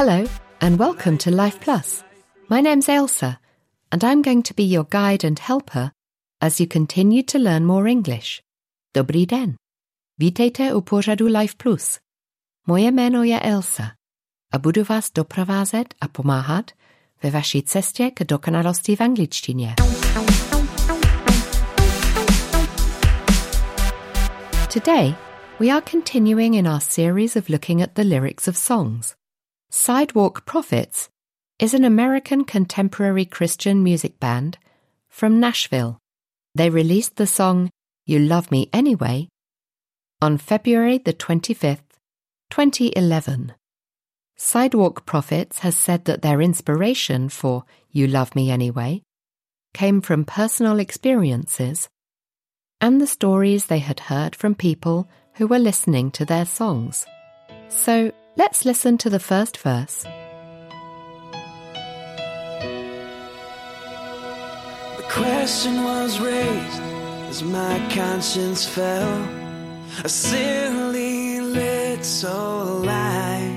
Hello, and welcome to Life Plus. My name's Ailsa, and I'm going to be your guide and helper as you continue to learn more English. Dobrý den. Vítejte u pořadu Life Plus. Moje jméno je Elsa a budu vás doprovázet a pomáhat ve vaší cestě k dokonalosti v angličtině. Today, we are continuing in our series of looking at the lyrics of songs. Sidewalk Prophets is an American contemporary Christian music band from Nashville. They released the song You Love Me Anyway on February the 25th, 2011. Sidewalk Prophets has said that their inspiration for You Love Me Anyway came from personal experiences and the stories they had heard from people who were listening to their songs. So let's listen to the first verse. Question was raised as my conscience fell. A silly little lie.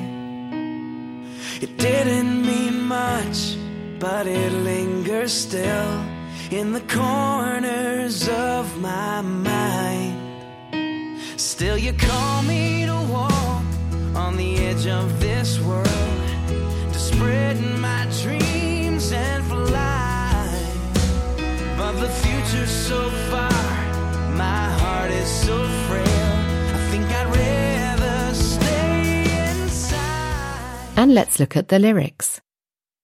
It didn't mean much, but it lingers still in the corners of my mind. Still, you call me to walk on the edge of this world, to spread my dreams and fly. But the future's so far, my heart is so frail. I think I'd rather stay inside. And let's look at the lyrics.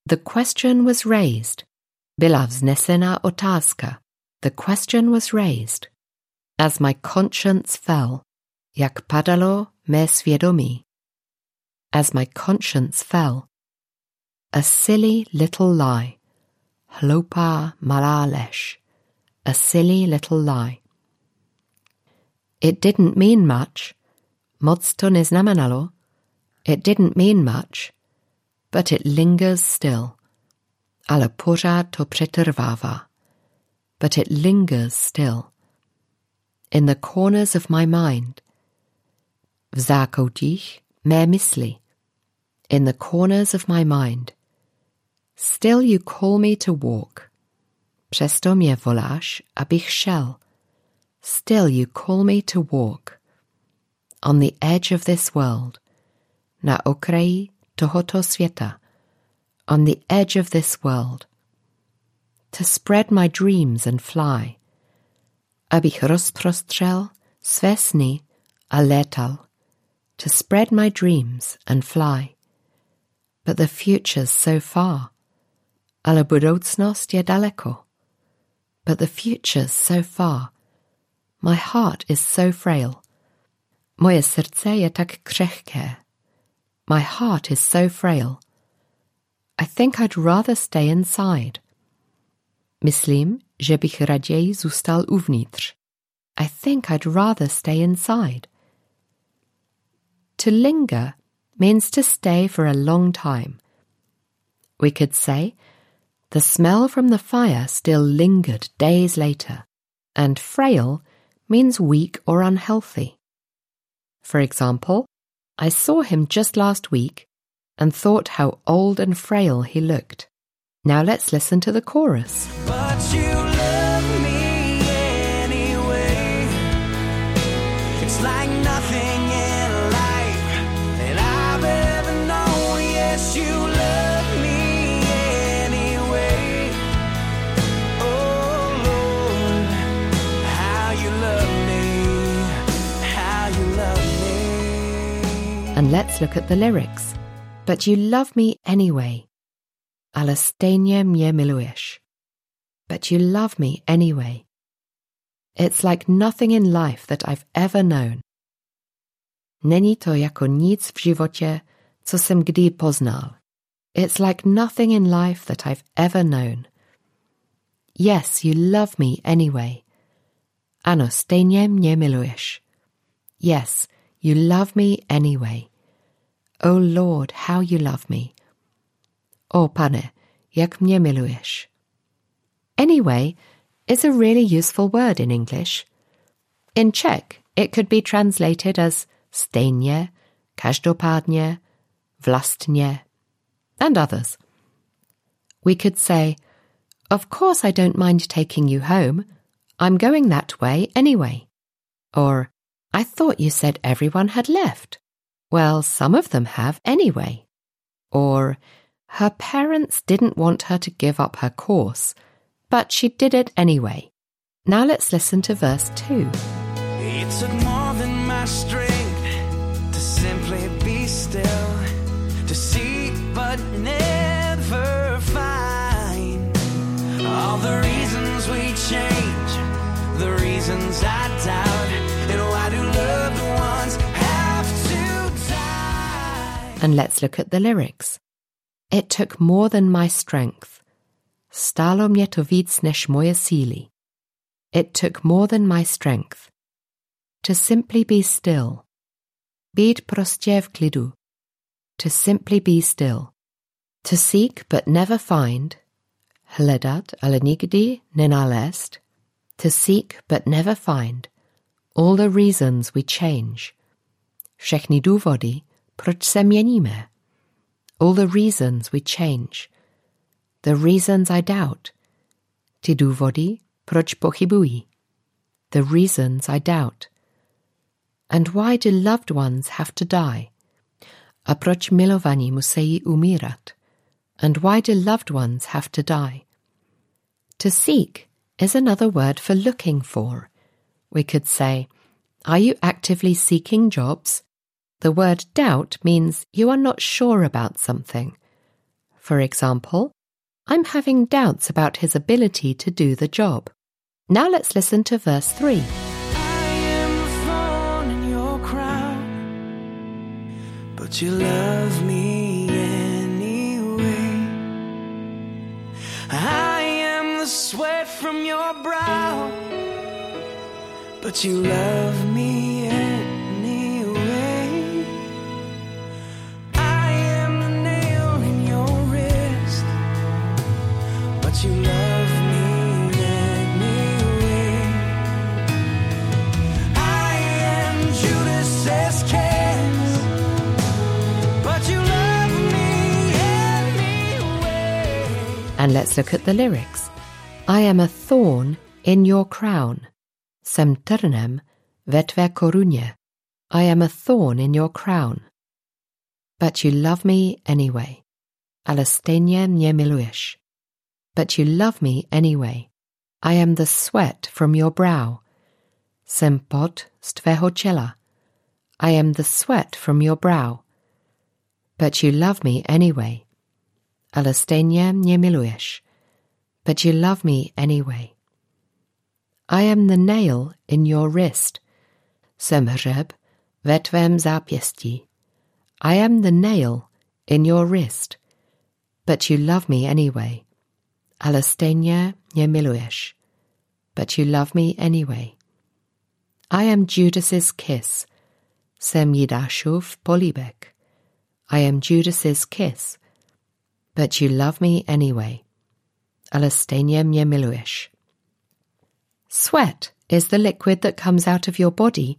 The question was raised. Vznesena otázka. The question was raised. As my conscience fell, jak padalo mé svědomí. As my conscience fell. A silly little lie. Hloupá malá lež. A silly little lie. It didn't mean much. Moc to neznamenalo. It didn't mean much. But it lingers still. Ale pořád to přetrvává. But it lingers still. In the corners of my mind. V zákoutích mé misli. In the corners of my mind. Still you call me to walk. Přesto mě voláš, abych šel. Still you call me to walk. On the edge of this world. Na okraji tohoto světa. On the edge of this world. To spread my dreams and fly. Abych rozprostřel své sny a létal. To spread my dreams and fly. But the future's so far. Ale budoucnost je daleko. But the future's so far. My heart is so frail. Moje srdce je tak křehké. My heart is so frail. I think I'd rather stay inside. Myslím, že bych raději zůstal uvnitř. I think I'd rather stay inside. To linger means to stay for a long time. We could say, the smell from the fire still lingered days later, and frail means weak or unhealthy. For example, I saw him just last week and thought how old and frail he looked. Now let's listen to the chorus. Anyway. It's like nothing And let's look at the lyrics. But you love me anyway. Ale stejně mě. But you love me anyway. It's like nothing in life that I've ever known. Není to jako nic v životě, co jsem kdy poznal. It's like nothing in life that I've ever known. Yes, you love me anyway. Ano, stejně mě miluješ. Yes, you love me anyway. Oh Lord, how you love me. O pane, jak mě miluješ. Anyway is a really useful word in English. In Czech, it could be translated as stejně, každopádně, vlastně, and others. We could say, Of course I don't mind taking you home. I'm going that way anyway. Or, I thought you said everyone had left. Well, some of them have anyway. Or, her parents didn't want her to give up her course, but she did it anyway. Now let's listen to verse 2. It took more than my strength to simply be still, to but never find all the reasons we change, the reasons I doubt, And let's look at the lyrics. It took more than my strength. Stalo mě to víc moje síly. It took more than my strength. To simply be still. Být prostě v klidu. To simply be still. To seek but never find. Hledat, ale nikdy nenalézt. To seek but never find. All the reasons we change. Všechny důvody, proč se měníme. All the reasons we change. The reasons I doubt. Ty důvody, proč pochybuji. The reasons I doubt. And why do loved ones have to die? A proč milovaní musí umírat? And why do loved ones have to die? To seek is another word for looking for. We could say, Are you actively seeking jobs? The word doubt means you are not sure about something. For example, I'm having doubts about his ability to do the job. Now let's listen to verse 3. I am the thorn in your crown, but you love me anyway. I am the sweat from your brow, but you love me And let's look at the lyrics. I am a thorn in your crown. Sem trnem ve tvé. I am a thorn in your crown. But you love me anyway. Ale stejně mě miluješ. But you love me anyway. I am the sweat from your brow. Sem pot z. I am the sweat from your brow. But you love me anyway. Ale stejně mě miluješ. But you love me anyway. I am the nail in your wrist. Jsem hřeb ve tvém zápěstí. I am the nail in your wrist. But you love me anyway. Ale stejně mě miluješ. But you love me anyway. I am Judas's kiss. Jsem Jidášův políbek. I am Judas's kiss. But you love me anyway. Stejně mě. Sweat is the liquid that comes out of your body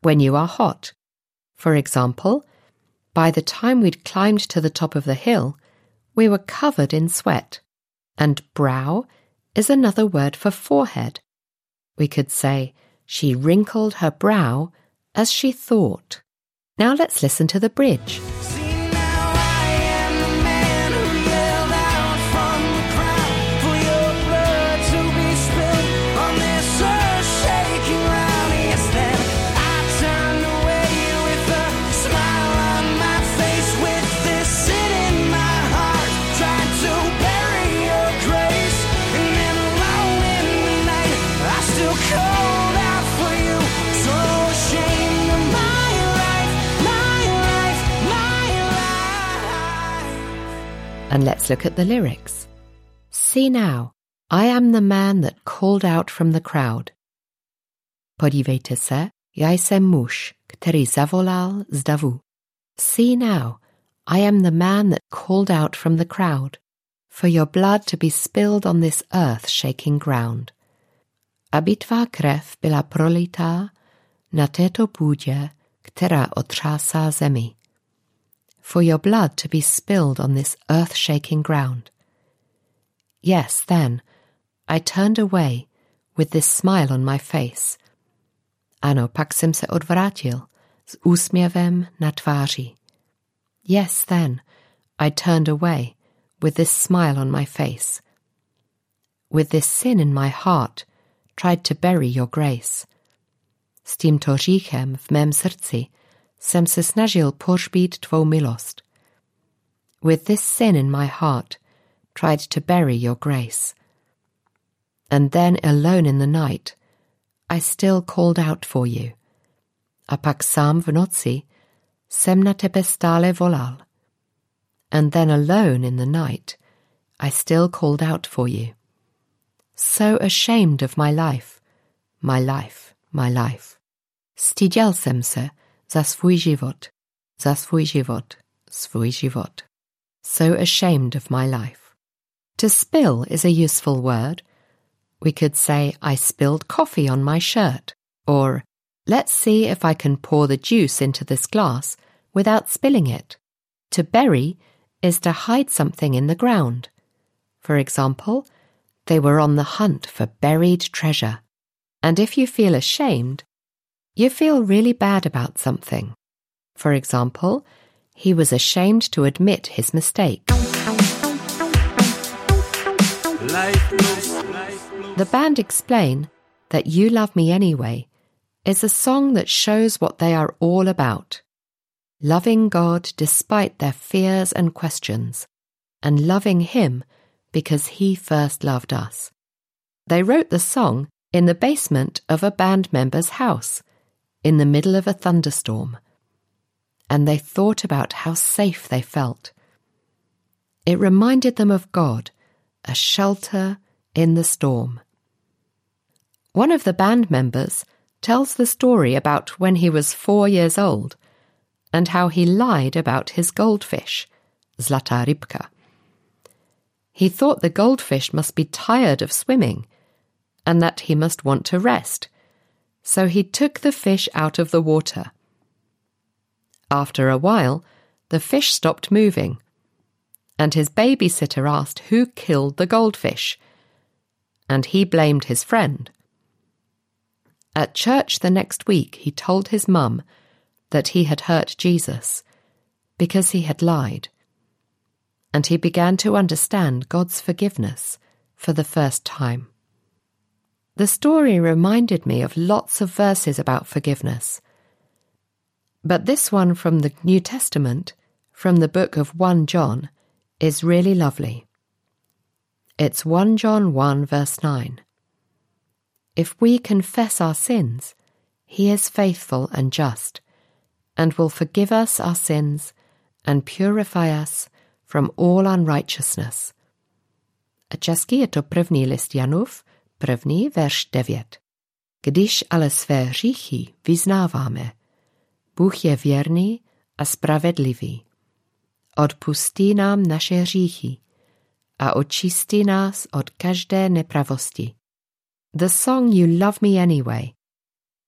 when you are hot. For example, by the time we'd climbed to the top of the hill, we were covered in sweat. And brow is another word for forehead. We could say, she wrinkled her brow as she thought. Now let's listen to the bridge. And let's look at the lyrics. See now, I am the man that called out from the crowd. Podívejte se, já jsem muž, který zavolal z davu. See now, I am the man that called out from the crowd, for your blood to be spilled on this earth-shaking ground. Aby tvá krev byla prolitá na této půdě, která otřásá zemi. For your blood to be spilled on this earth-shaking ground. Yes, then, I turned away with this smile on my face. Ano, pak se odvrátil s úsměvem na tváři. Yes, then, I turned away with this smile on my face. With this sin in my heart, tried to bury your grace. S tímto v mém srdci jsem se snažil pohřbít tvou milost. With this sin in my heart, tried to bury your grace. And then alone in the night, I still called out for you. A pak sám v noci na tebe stále volal. And then alone in the night, I still called out for you. So ashamed of my life, my life, my life. Styděl jsem se za svůj život, za svůj život, život. So ashamed of my life. To spill is a useful word. We could say, I spilled coffee on my shirt, or let's see if I can pour the juice into this glass without spilling it. To bury is to hide something in the ground. For example, they were on the hunt for buried treasure. And if you feel ashamed, you feel really bad about something. For example, he was ashamed to admit his mistake. The band explain that You Love Me Anyway is a song that shows what they are all about loving God despite their fears and questions, and loving Him because He first loved us. They wrote the song in the basement of a band member's house, in the middle of a thunderstorm, and they thought about how safe they felt. It reminded them of God, a shelter in the storm. One of the band members tells the story about when he was four years old and how he lied about his goldfish, Zlata Rybka. He thought the goldfish must be tired of swimming and that he must want to rest, so he took the fish out of the water. After a while, the fish stopped moving, and his babysitter asked who killed the goldfish, and he blamed his friend. At church the next week, he told his mum that he had hurt Jesus because he had lied. And he began to understand God's forgiveness for the first time. The story reminded me of lots of verses about forgiveness. But this one from the New Testament, from the book of 1 John, is really lovely. It's 1 John 1, verse 9. If we confess our sins, he is faithful and just, and will forgive us our sins and purify us from all unrighteousness. A je to první list Janův, první verš 9. Když ale své hříchy vyznáváme, Bůh je věrný a spravedlivý. Odpustí nám naše hříchy a očistí nás od každé nepravosti. The song You Love Me Anyway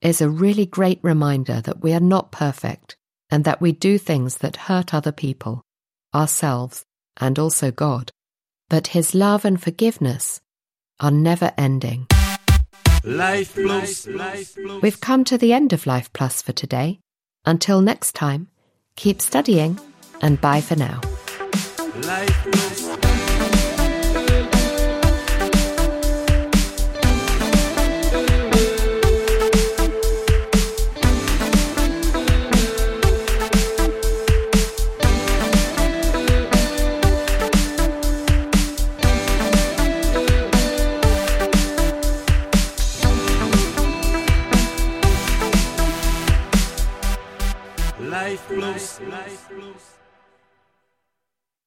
is a really great reminder that we are not perfect and that we do things that hurt other people, ourselves, and also God. But His love and forgiveness are never ending. Life Plus. We've come to the end of Life Plus for today. Until next time, keep studying and bye for now.